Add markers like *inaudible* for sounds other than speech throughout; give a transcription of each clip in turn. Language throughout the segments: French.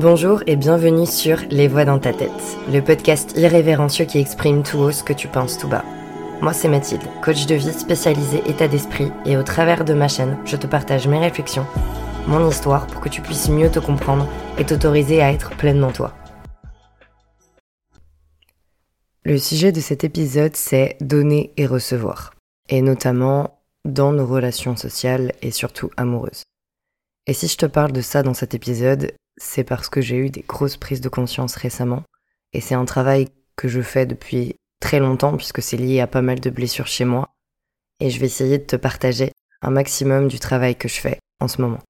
Bonjour et bienvenue sur Les Voix dans ta tête, le podcast irrévérencieux qui exprime tout haut ce que tu penses tout bas. Moi c'est Mathilde, coach de vie spécialisée état d'esprit et au travers de ma chaîne, je te partage mes réflexions, mon histoire pour que tu puisses mieux te comprendre et t'autoriser à être pleinement toi. Le sujet de cet épisode c'est donner et recevoir, et notamment dans nos relations sociales et surtout amoureuses. Et si je te parle de ça dans cet épisode, c'est parce que j'ai eu des grosses prises de conscience récemment. Et c'est un travail que je fais depuis très longtemps puisque c'est lié à pas mal de blessures chez moi. Et je vais essayer de te partager un maximum du travail que je fais en ce moment.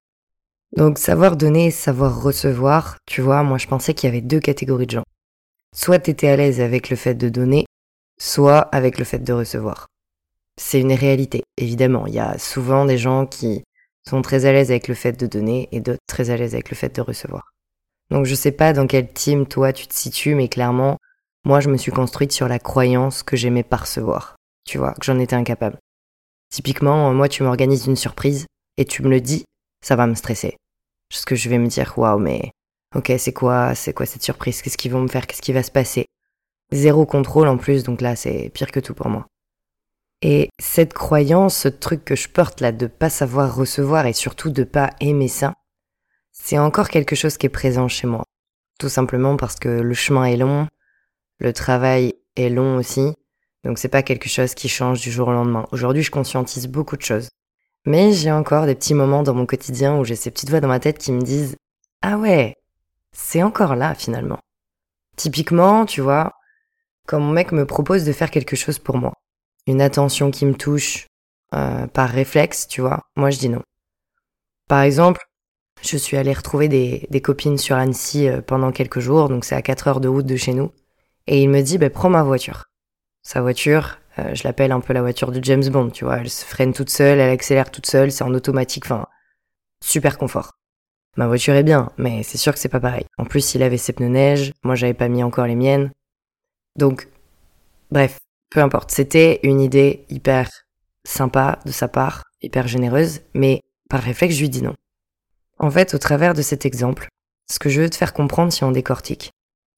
Donc savoir donner savoir recevoir, tu vois, moi je pensais qu'il y avait deux catégories de gens. Soit t'étais à l'aise avec le fait de donner, soit avec le fait de recevoir. C'est une réalité, évidemment. Il y a souvent des gens qui sont très à l'aise avec le fait de donner et d'autres très à l'aise avec le fait de recevoir. Donc je sais pas dans quel team toi tu te situes, mais clairement, moi je me suis construite sur la croyance que j'aimais pas recevoir. Tu vois, que j'en étais incapable. Typiquement, moi tu m'organises une surprise et tu me le dis, ça va me stresser. Parce que je vais me dire, waouh, mais ok, c'est quoi, c'est quoi cette surprise? Qu'est-ce qu'ils vont me faire? Qu'est-ce qui va se passer? Zéro contrôle en plus, donc là c'est pire que tout pour moi. Et cette croyance, ce truc que je porte là de pas savoir recevoir et surtout de pas aimer ça, c'est encore quelque chose qui est présent chez moi. Tout simplement parce que le chemin est long, le travail est long aussi, donc c'est pas quelque chose qui change du jour au lendemain. Aujourd'hui, je conscientise beaucoup de choses. Mais j'ai encore des petits moments dans mon quotidien où j'ai ces petites voix dans ma tête qui me disent Ah ouais, c'est encore là finalement. Typiquement, tu vois, quand mon mec me propose de faire quelque chose pour moi une attention qui me touche euh, par réflexe, tu vois, moi je dis non. Par exemple, je suis allée retrouver des, copines sur Annecy euh, pendant quelques jours, donc c'est à 4 heures de route de chez nous, et il me dit, bah, prends ma voiture. Sa voiture, euh, je l'appelle un peu la voiture de James Bond, tu vois, elle se freine toute seule, elle accélère toute seule, c'est en automatique, enfin, super confort. Ma voiture est bien, mais c'est sûr que c'est pas pareil. En plus, il avait ses pneus neige, moi j'avais pas mis encore les miennes. Donc, bref, peu importe, c'était une idée hyper sympa de sa part, hyper généreuse, mais par réflexe, je lui dis non. En fait, au travers de cet exemple, ce que je veux te faire comprendre si on décortique,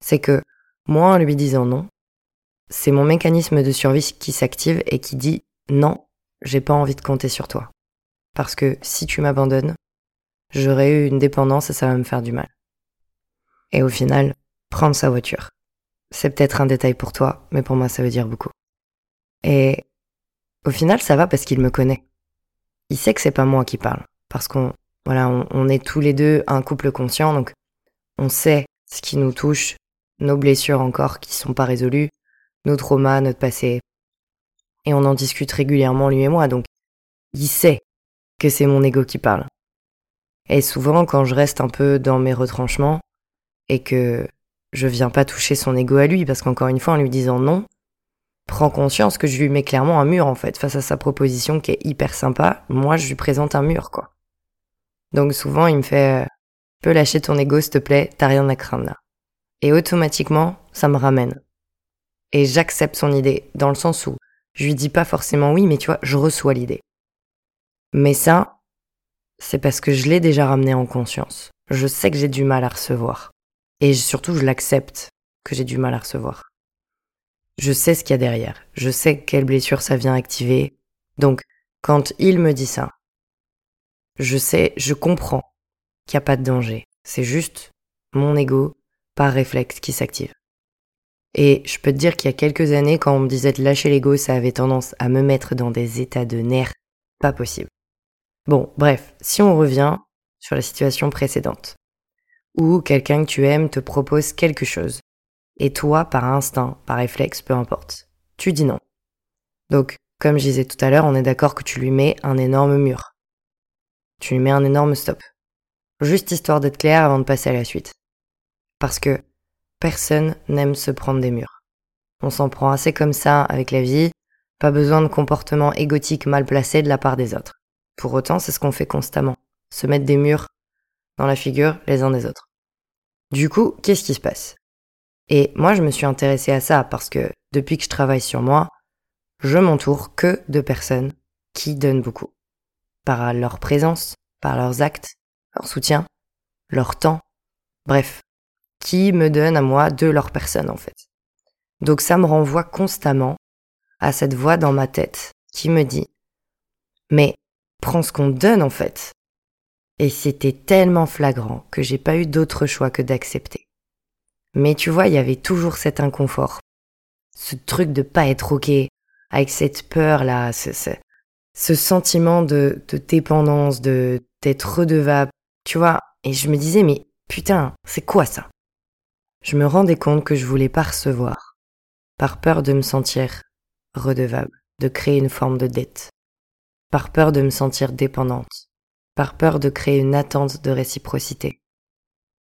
c'est que moi, en lui disant non, c'est mon mécanisme de survie qui s'active et qui dit non, j'ai pas envie de compter sur toi. Parce que si tu m'abandonnes, j'aurai eu une dépendance et ça va me faire du mal. Et au final, prendre sa voiture. C'est peut-être un détail pour toi, mais pour moi ça veut dire beaucoup. Et au final, ça va parce qu'il me connaît. Il sait que c'est pas moi qui parle. Parce qu'on, voilà, on, est tous les deux un couple conscient, donc on sait ce qui nous touche, nos blessures encore qui sont pas résolues, nos traumas, notre passé. Et on en discute régulièrement, lui et moi, donc il sait que c'est mon ego qui parle. Et souvent, quand je reste un peu dans mes retranchements, et que je viens pas toucher son ego à lui, parce qu'encore une fois, en lui disant non, prend conscience que je lui mets clairement un mur en fait face à sa proposition qui est hyper sympa. Moi, je lui présente un mur quoi. Donc souvent, il me fait euh, "Peux lâcher ton ego s'il te plaît, t'as rien à craindre là." Et automatiquement, ça me ramène. Et j'accepte son idée dans le sens où je lui dis pas forcément oui, mais tu vois, je reçois l'idée. Mais ça, c'est parce que je l'ai déjà ramené en conscience. Je sais que j'ai du mal à recevoir. Et surtout, je l'accepte que j'ai du mal à recevoir je sais ce qu'il y a derrière. Je sais quelle blessure ça vient activer. Donc, quand il me dit ça, je sais, je comprends qu'il n'y a pas de danger. C'est juste mon ego par réflexe qui s'active. Et je peux te dire qu'il y a quelques années, quand on me disait de lâcher l'ego, ça avait tendance à me mettre dans des états de nerfs pas possible. Bon, bref, si on revient sur la situation précédente, où quelqu'un que tu aimes te propose quelque chose, et toi, par instinct, par réflexe, peu importe, tu dis non. Donc, comme je disais tout à l'heure, on est d'accord que tu lui mets un énorme mur. Tu lui mets un énorme stop. Juste histoire d'être clair avant de passer à la suite. Parce que personne n'aime se prendre des murs. On s'en prend assez comme ça avec la vie, pas besoin de comportements égotiques mal placés de la part des autres. Pour autant, c'est ce qu'on fait constamment. Se mettre des murs dans la figure les uns des autres. Du coup, qu'est-ce qui se passe? Et moi, je me suis intéressée à ça parce que depuis que je travaille sur moi, je m'entoure que de personnes qui donnent beaucoup. Par leur présence, par leurs actes, leur soutien, leur temps, bref, qui me donnent à moi de leur personne en fait. Donc ça me renvoie constamment à cette voix dans ma tête qui me dit mais prends ce qu'on donne en fait. Et c'était tellement flagrant que j'ai pas eu d'autre choix que d'accepter. Mais tu vois, il y avait toujours cet inconfort. Ce truc de pas être ok, avec cette peur là, ce, ce, sentiment de, de dépendance, de d'être redevable, tu vois. Et je me disais, mais putain, c'est quoi ça? Je me rendais compte que je voulais pas recevoir, par peur de me sentir redevable, de créer une forme de dette, par peur de me sentir dépendante, par peur de créer une attente de réciprocité.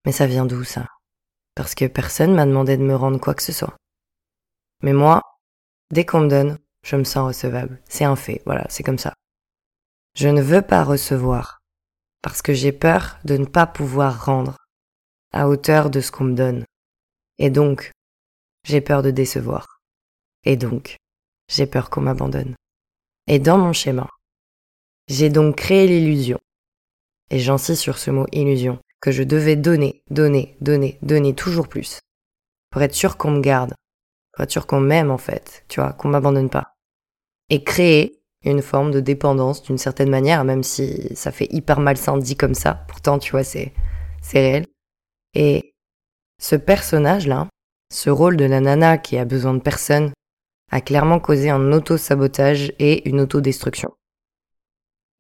Mais ça vient d'où ça? Parce que personne m'a demandé de me rendre quoi que ce soit. Mais moi, dès qu'on me donne, je me sens recevable. C'est un fait, voilà, c'est comme ça. Je ne veux pas recevoir parce que j'ai peur de ne pas pouvoir rendre à hauteur de ce qu'on me donne. Et donc, j'ai peur de décevoir. Et donc, j'ai peur qu'on m'abandonne. Et dans mon schéma, j'ai donc créé l'illusion et j'insiste sur ce mot illusion, que je devais donner, donner, donner, donner toujours plus, pour être sûr qu'on me garde, pour être sûr qu'on m'aime en fait, tu vois, qu'on m'abandonne pas. Et créer une forme de dépendance d'une certaine manière, même si ça fait hyper malsain dit comme ça, pourtant tu vois, c'est, c'est réel. Et ce personnage-là, ce rôle de la nana qui a besoin de personne, a clairement causé un auto-sabotage et une autodestruction.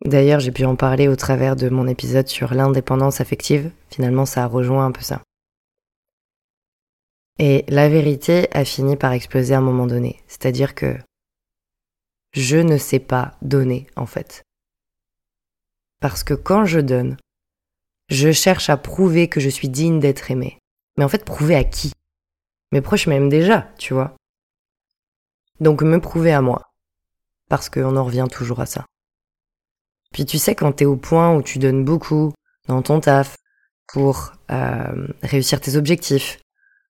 D'ailleurs, j'ai pu en parler au travers de mon épisode sur l'indépendance affective. Finalement, ça a rejoint un peu ça. Et la vérité a fini par exploser à un moment donné. C'est-à-dire que je ne sais pas donner, en fait. Parce que quand je donne, je cherche à prouver que je suis digne d'être aimé. Mais en fait, prouver à qui? Mes proches m'aiment déjà, tu vois. Donc me prouver à moi. Parce qu'on en revient toujours à ça. Puis tu sais, quand t'es au point où tu donnes beaucoup dans ton taf pour euh, réussir tes objectifs,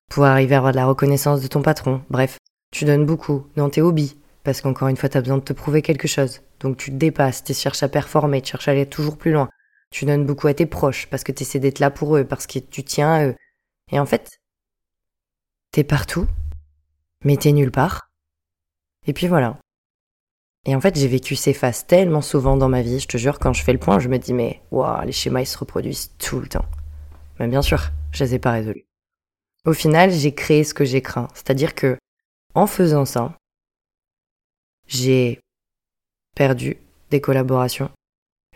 pour arriver à avoir de la reconnaissance de ton patron, bref, tu donnes beaucoup dans tes hobbies, parce qu'encore une fois, t'as besoin de te prouver quelque chose. Donc tu te dépasses, tu cherches à performer, tu cherches à aller toujours plus loin. Tu donnes beaucoup à tes proches, parce que tu essaies d'être là pour eux, parce que tu tiens à eux. Et en fait, t'es partout, mais t'es nulle part. Et puis voilà. Et en fait, j'ai vécu ces phases tellement souvent dans ma vie, je te jure, quand je fais le point, je me dis, mais waouh, les schémas, ils se reproduisent tout le temps. Mais bien sûr, je les ai pas résolus. Au final, j'ai créé ce que j'ai craint. C'est-à-dire que, en faisant ça, j'ai perdu des collaborations,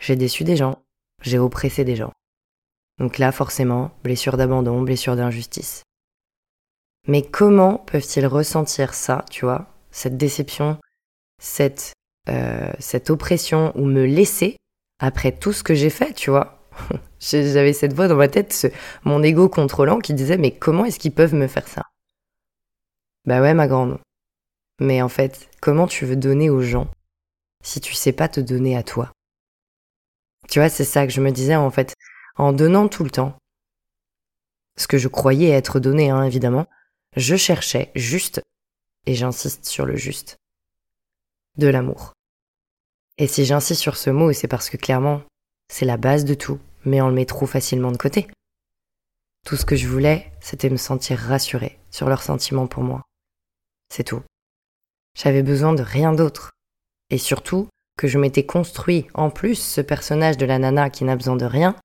j'ai déçu des gens, j'ai oppressé des gens. Donc là, forcément, blessure d'abandon, blessure d'injustice. Mais comment peuvent-ils ressentir ça, tu vois, cette déception, cette, euh, cette oppression ou me laisser après tout ce que j'ai fait, tu vois. *laughs* J'avais cette voix dans ma tête, mon ego contrôlant qui disait mais comment est-ce qu'ils peuvent me faire ça? Bah ouais ma grande. Mais en fait, comment tu veux donner aux gens si tu sais pas te donner à toi? Tu vois, c'est ça que je me disais en fait, en donnant tout le temps, ce que je croyais être donné, hein, évidemment, je cherchais juste, et j'insiste sur le juste, de l'amour. Et si j'insiste sur ce mot, c'est parce que clairement, c'est la base de tout, mais on le met trop facilement de côté. Tout ce que je voulais, c'était me sentir rassurée sur leurs sentiments pour moi. C'est tout. J'avais besoin de rien d'autre. Et surtout, que je m'étais construit en plus ce personnage de la nana qui n'a besoin de rien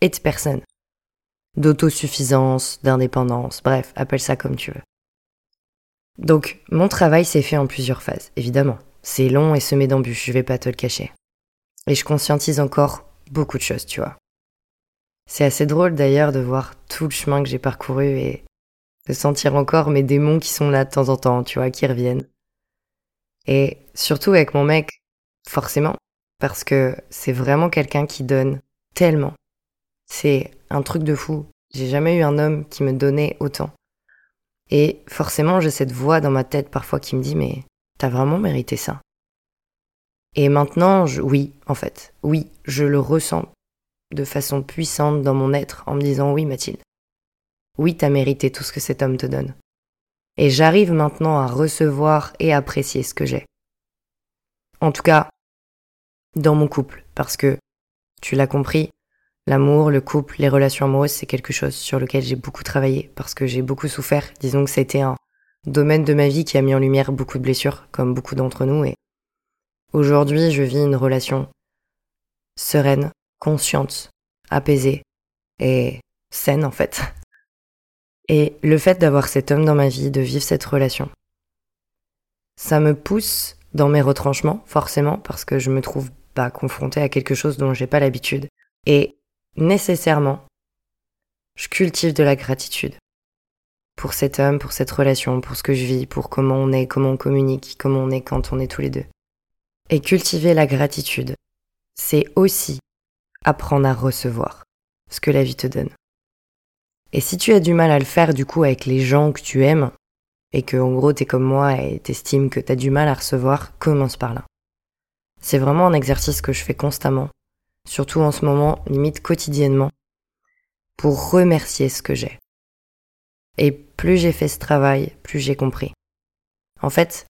et de personne. D'autosuffisance, d'indépendance, bref, appelle ça comme tu veux. Donc, mon travail s'est fait en plusieurs phases, évidemment. C'est long et semé d'embûches, je vais pas te le cacher. Et je conscientise encore beaucoup de choses, tu vois. C'est assez drôle d'ailleurs de voir tout le chemin que j'ai parcouru et de sentir encore mes démons qui sont là de temps en temps, tu vois, qui reviennent. Et surtout avec mon mec, forcément, parce que c'est vraiment quelqu'un qui donne tellement. C'est un truc de fou. J'ai jamais eu un homme qui me donnait autant. Et forcément, j'ai cette voix dans ma tête parfois qui me dit mais T'as vraiment mérité ça. Et maintenant, oui, en fait, oui, je le ressens de façon puissante dans mon être en me disant oui, Mathilde. Oui, t'as mérité tout ce que cet homme te donne. Et j'arrive maintenant à recevoir et apprécier ce que j'ai. En tout cas, dans mon couple, parce que, tu l'as compris, L'amour, le couple, les relations amoureuses, c'est quelque chose sur lequel j'ai beaucoup travaillé parce que j'ai beaucoup souffert. Disons que c'était un domaine de ma vie qui a mis en lumière beaucoup de blessures, comme beaucoup d'entre nous. Et aujourd'hui, je vis une relation sereine, consciente, apaisée et saine en fait. Et le fait d'avoir cet homme dans ma vie, de vivre cette relation, ça me pousse dans mes retranchements, forcément, parce que je me trouve pas confrontée à quelque chose dont j'ai pas l'habitude. Et nécessairement, je cultive de la gratitude pour cet homme, pour cette relation, pour ce que je vis, pour comment on est, comment on communique, comment on est quand on est tous les deux. Et cultiver la gratitude, c'est aussi apprendre à recevoir ce que la vie te donne. Et si tu as du mal à le faire du coup avec les gens que tu aimes, et que en gros t'es comme moi et t'estimes que t'as du mal à recevoir, commence par là. C'est vraiment un exercice que je fais constamment, surtout en ce moment, limite quotidiennement, pour remercier ce que j'ai. Et plus j'ai fait ce travail, plus j'ai compris. En fait,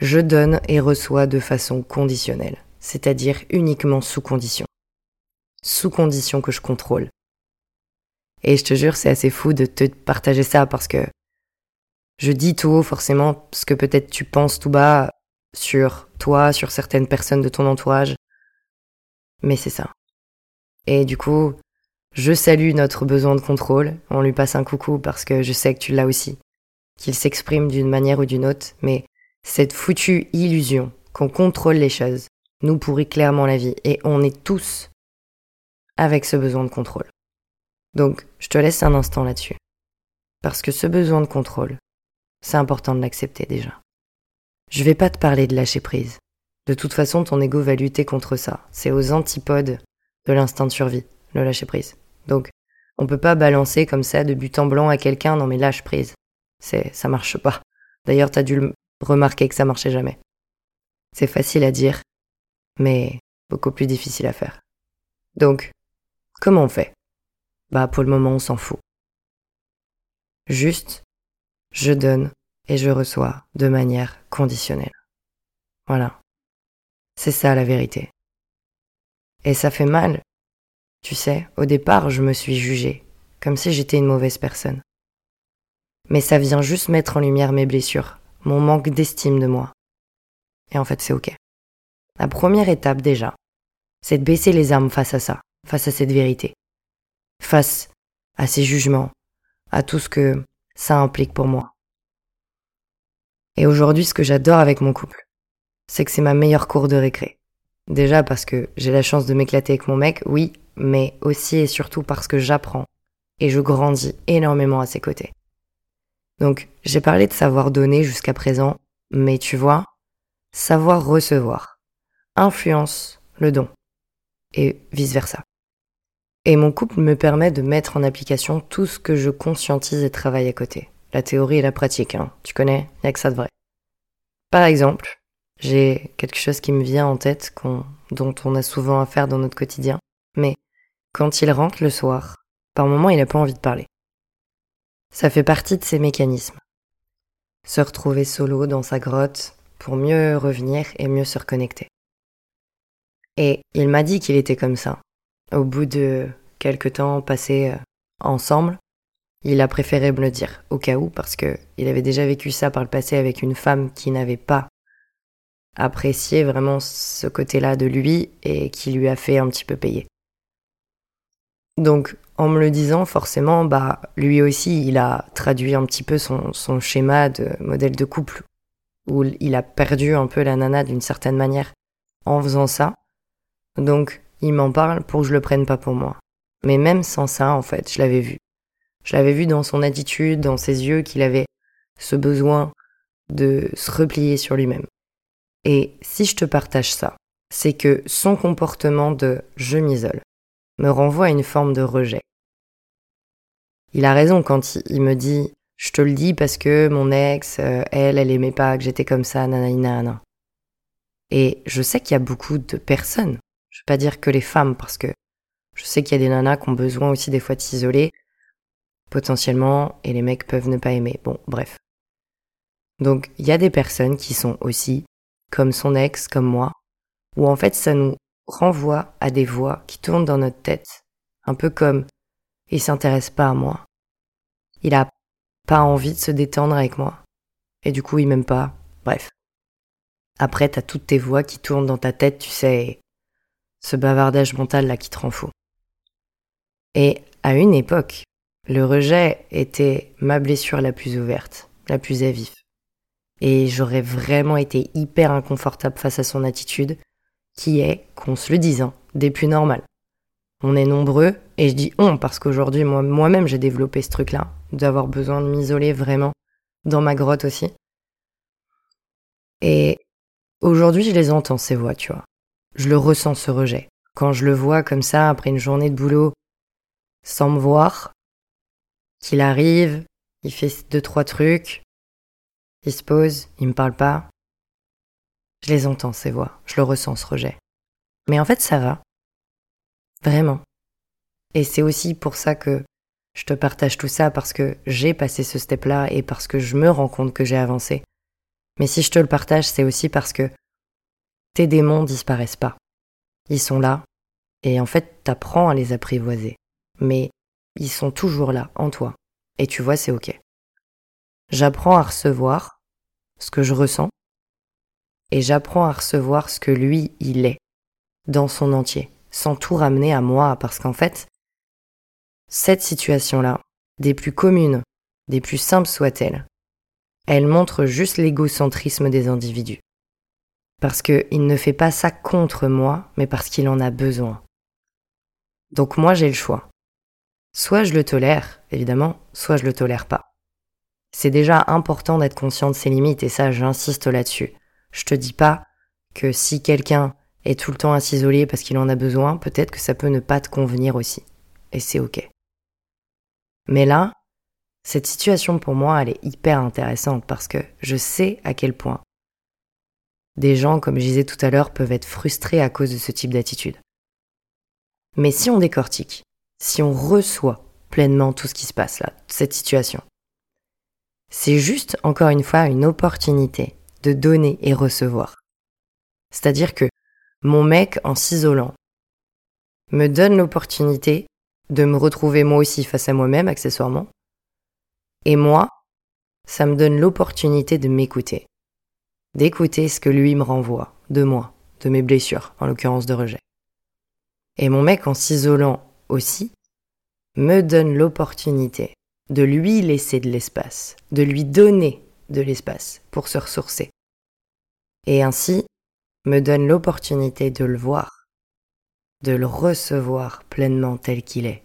je donne et reçois de façon conditionnelle, c'est-à-dire uniquement sous condition. Sous condition que je contrôle. Et je te jure, c'est assez fou de te partager ça parce que je dis tout haut forcément ce que peut-être tu penses tout bas sur toi, sur certaines personnes de ton entourage. Mais c'est ça. Et du coup, je salue notre besoin de contrôle, on lui passe un coucou parce que je sais que tu l'as aussi, qu'il s'exprime d'une manière ou d'une autre, mais cette foutue illusion qu'on contrôle les choses nous pourrit clairement la vie et on est tous avec ce besoin de contrôle. Donc, je te laisse un instant là-dessus. Parce que ce besoin de contrôle, c'est important de l'accepter déjà. Je vais pas te parler de lâcher prise. De toute façon, ton ego va lutter contre ça. C'est aux antipodes de l'instinct de survie, le lâcher prise. Donc, on peut pas balancer comme ça de but en blanc à quelqu'un, non mais lâche prise. C'est, ça marche pas. D'ailleurs, t'as dû remarquer que ça marchait jamais. C'est facile à dire, mais beaucoup plus difficile à faire. Donc, comment on fait? Bah, pour le moment, on s'en fout. Juste, je donne et je reçois de manière conditionnelle. Voilà. C'est ça la vérité. Et ça fait mal. Tu sais, au départ, je me suis jugée, comme si j'étais une mauvaise personne. Mais ça vient juste mettre en lumière mes blessures, mon manque d'estime de moi. Et en fait, c'est ok. La première étape déjà, c'est de baisser les armes face à ça, face à cette vérité, face à ces jugements, à tout ce que ça implique pour moi. Et aujourd'hui, ce que j'adore avec mon couple, c'est que c'est ma meilleure cour de récré. Déjà parce que j'ai la chance de m'éclater avec mon mec, oui, mais aussi et surtout parce que j'apprends et je grandis énormément à ses côtés. Donc, j'ai parlé de savoir donner jusqu'à présent, mais tu vois, savoir recevoir influence le don et vice-versa. Et mon couple me permet de mettre en application tout ce que je conscientise et travaille à côté. La théorie et la pratique, hein. Tu connais, y a que ça de vrai. Par exemple, j'ai quelque chose qui me vient en tête dont on a souvent à faire dans notre quotidien. Mais quand il rentre le soir, par moment il n'a pas envie de parler. Ça fait partie de ses mécanismes. Se retrouver solo dans sa grotte pour mieux revenir et mieux se reconnecter. Et il m'a dit qu'il était comme ça, au bout de quelques temps passés euh, ensemble, il a préféré me le dire au cas où parce que il avait déjà vécu ça par le passé avec une femme qui n'avait pas apprécié vraiment ce côté-là de lui et qui lui a fait un petit peu payer. Donc, en me le disant, forcément, bah, lui aussi, il a traduit un petit peu son, schéma de modèle de couple, où il a perdu un peu la nana d'une certaine manière en faisant ça. Donc, il m'en parle pour que je le prenne pas pour moi. Mais même sans ça, en fait, je l'avais vu. Je l'avais vu dans son attitude, dans ses yeux, qu'il avait ce besoin de se replier sur lui-même. Et si je te partage ça, c'est que son comportement de je m'isole me renvoie à une forme de rejet. Il a raison quand il me dit je te le dis parce que mon ex, euh, elle, elle aimait pas que j'étais comme ça, nanana. Et je sais qu'il y a beaucoup de personnes, je veux pas dire que les femmes, parce que je sais qu'il y a des nanas qui ont besoin aussi des fois de s'isoler, potentiellement, et les mecs peuvent ne pas aimer. Bon, bref. Donc, il y a des personnes qui sont aussi, comme son ex, comme moi, où en fait ça nous renvoie à des voix qui tournent dans notre tête, Un peu comme il s'intéresse pas à moi. Il a pas envie de se détendre avec moi. Et du coup, il m'aime pas. Bref. Après, t'as toutes tes voix qui tournent dans ta tête, tu sais, ce bavardage mental là qui te rend fou. Et à une époque, le rejet était ma blessure la plus ouverte, la plus à vif. Et j'aurais vraiment été hyper inconfortable face à son attitude, qui est, qu'on se le dise, hein, des plus normales. On est nombreux, et je dis on parce qu'aujourd'hui moi, moi-même j'ai développé ce truc-là, d'avoir besoin de m'isoler vraiment dans ma grotte aussi. Et aujourd'hui je les entends ces voix, tu vois. Je le ressens ce rejet. Quand je le vois comme ça après une journée de boulot, sans me voir, qu'il arrive, il fait deux trois trucs, il se pose, il me parle pas. Je les entends ces voix, je le ressens ce rejet. Mais en fait ça va. Vraiment. Et c'est aussi pour ça que je te partage tout ça parce que j'ai passé ce step-là et parce que je me rends compte que j'ai avancé. Mais si je te le partage, c'est aussi parce que tes démons disparaissent pas. Ils sont là et en fait, t'apprends à les apprivoiser. Mais ils sont toujours là, en toi. Et tu vois, c'est ok. J'apprends à recevoir ce que je ressens et j'apprends à recevoir ce que lui, il est, dans son entier sans tout ramener à moi, parce qu'en fait, cette situation-là, des plus communes, des plus simples soient-elles, elle montre juste l'égocentrisme des individus. Parce qu'il ne fait pas ça contre moi, mais parce qu'il en a besoin. Donc moi j'ai le choix. Soit je le tolère, évidemment, soit je le tolère pas. C'est déjà important d'être conscient de ses limites et ça j'insiste là-dessus. Je te dis pas que si quelqu'un et tout le temps à s'isoler parce qu'il en a besoin, peut-être que ça peut ne pas te convenir aussi. Et c'est ok. Mais là, cette situation pour moi, elle est hyper intéressante parce que je sais à quel point des gens, comme je disais tout à l'heure, peuvent être frustrés à cause de ce type d'attitude. Mais si on décortique, si on reçoit pleinement tout ce qui se passe là, cette situation, c'est juste, encore une fois, une opportunité de donner et recevoir. C'est-à-dire que mon mec, en s'isolant, me donne l'opportunité de me retrouver moi aussi face à moi-même, accessoirement. Et moi, ça me donne l'opportunité de m'écouter. D'écouter ce que lui me renvoie, de moi, de mes blessures, en l'occurrence de rejet. Et mon mec, en s'isolant aussi, me donne l'opportunité de lui laisser de l'espace, de lui donner de l'espace pour se ressourcer. Et ainsi, me donne l'opportunité de le voir, de le recevoir pleinement tel qu'il est.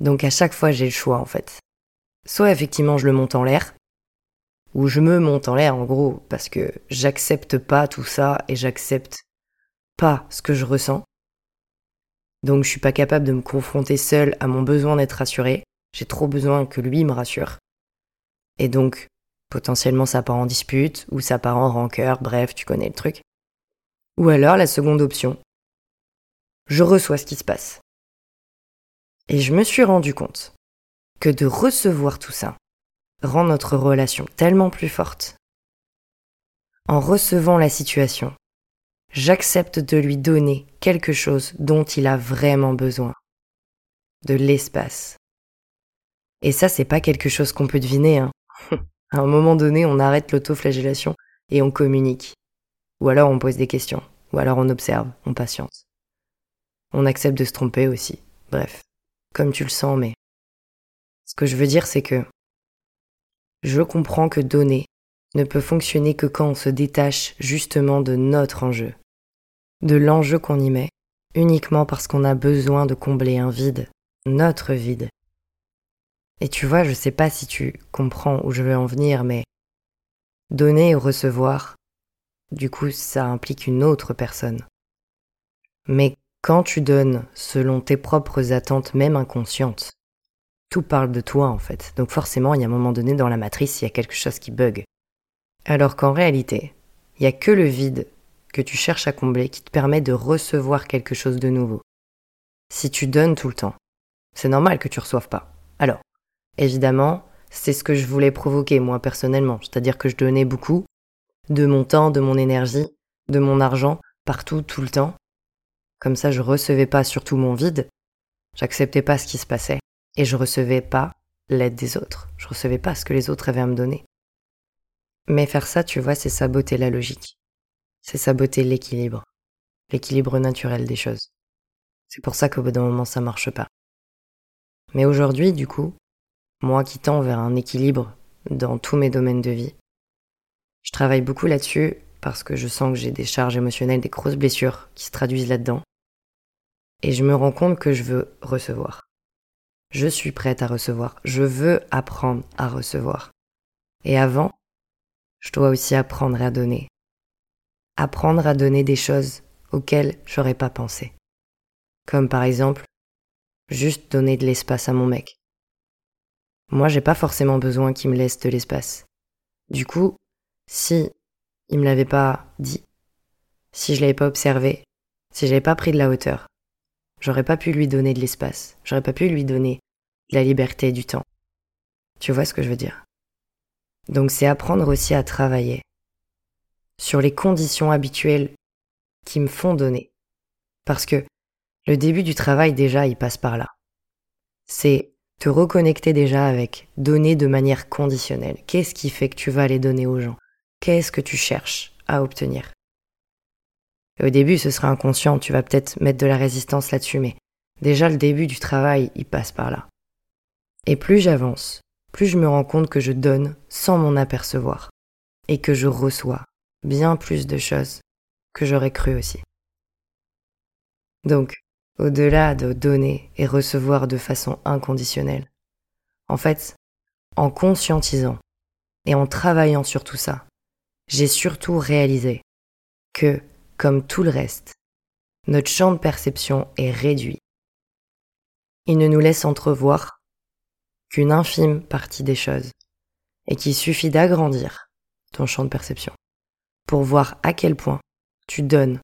Donc à chaque fois j'ai le choix en fait. Soit effectivement je le monte en l'air, ou je me monte en l'air en gros parce que j'accepte pas tout ça et j'accepte pas ce que je ressens. Donc je suis pas capable de me confronter seul à mon besoin d'être rassuré. J'ai trop besoin que lui me rassure. Et donc Potentiellement ça part en dispute ou ça part en rancœur, bref, tu connais le truc. Ou alors la seconde option. Je reçois ce qui se passe. Et je me suis rendu compte que de recevoir tout ça rend notre relation tellement plus forte. En recevant la situation, j'accepte de lui donner quelque chose dont il a vraiment besoin. De l'espace. Et ça, c'est pas quelque chose qu'on peut deviner, hein. *laughs* À un moment donné, on arrête l'autoflagellation et on communique. Ou alors on pose des questions. Ou alors on observe, on patiente. On accepte de se tromper aussi. Bref, comme tu le sens, mais... Ce que je veux dire, c'est que... Je comprends que donner ne peut fonctionner que quand on se détache justement de notre enjeu. De l'enjeu qu'on y met, uniquement parce qu'on a besoin de combler un vide, notre vide, et tu vois, je sais pas si tu comprends où je veux en venir, mais donner et recevoir, du coup, ça implique une autre personne. Mais quand tu donnes selon tes propres attentes, même inconscientes, tout parle de toi en fait. Donc forcément, il y a un moment donné dans la matrice, il y a quelque chose qui bug. Alors qu'en réalité, il n'y a que le vide que tu cherches à combler qui te permet de recevoir quelque chose de nouveau. Si tu donnes tout le temps, c'est normal que tu reçoives pas. Alors, Évidemment, c'est ce que je voulais provoquer moi personnellement, c'est-à-dire que je donnais beaucoup de mon temps, de mon énergie, de mon argent, partout, tout le temps. Comme ça, je recevais pas surtout mon vide, J'acceptais pas ce qui se passait et je recevais pas l'aide des autres. Je recevais pas ce que les autres avaient à me donner. Mais faire ça, tu vois, c'est saboter la logique. C'est saboter l'équilibre. L'équilibre naturel des choses. C'est pour ça qu'au bout d'un moment, ça marche pas. Mais aujourd'hui, du coup, moi qui tends vers un équilibre dans tous mes domaines de vie, je travaille beaucoup là-dessus parce que je sens que j'ai des charges émotionnelles, des grosses blessures qui se traduisent là-dedans. Et je me rends compte que je veux recevoir. Je suis prête à recevoir. Je veux apprendre à recevoir. Et avant, je dois aussi apprendre à donner. Apprendre à donner des choses auxquelles j'aurais pas pensé. Comme par exemple, juste donner de l'espace à mon mec. Moi, j'ai pas forcément besoin qu'il me laisse de l'espace. Du coup, si il me l'avait pas dit, si je l'avais pas observé, si j'avais pas pris de la hauteur, j'aurais pas pu lui donner de l'espace, j'aurais pas pu lui donner de la liberté du temps. Tu vois ce que je veux dire? Donc c'est apprendre aussi à travailler sur les conditions habituelles qui me font donner. Parce que le début du travail déjà, il passe par là. C'est te reconnecter déjà avec donner de manière conditionnelle. Qu'est-ce qui fait que tu vas les donner aux gens? Qu'est-ce que tu cherches à obtenir? Au début, ce sera inconscient, tu vas peut-être mettre de la résistance là-dessus, mais déjà le début du travail, il passe par là. Et plus j'avance, plus je me rends compte que je donne sans m'en apercevoir, et que je reçois bien plus de choses que j'aurais cru aussi. Donc, au-delà de donner et recevoir de façon inconditionnelle, en fait, en conscientisant et en travaillant sur tout ça, j'ai surtout réalisé que, comme tout le reste, notre champ de perception est réduit. Il ne nous laisse entrevoir qu'une infime partie des choses, et qu'il suffit d'agrandir ton champ de perception pour voir à quel point tu donnes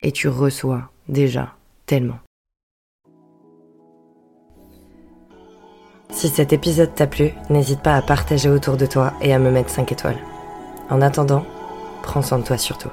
et tu reçois déjà tellement. Si cet épisode t'a plu, n'hésite pas à partager autour de toi et à me mettre 5 étoiles. En attendant, prends soin de toi surtout.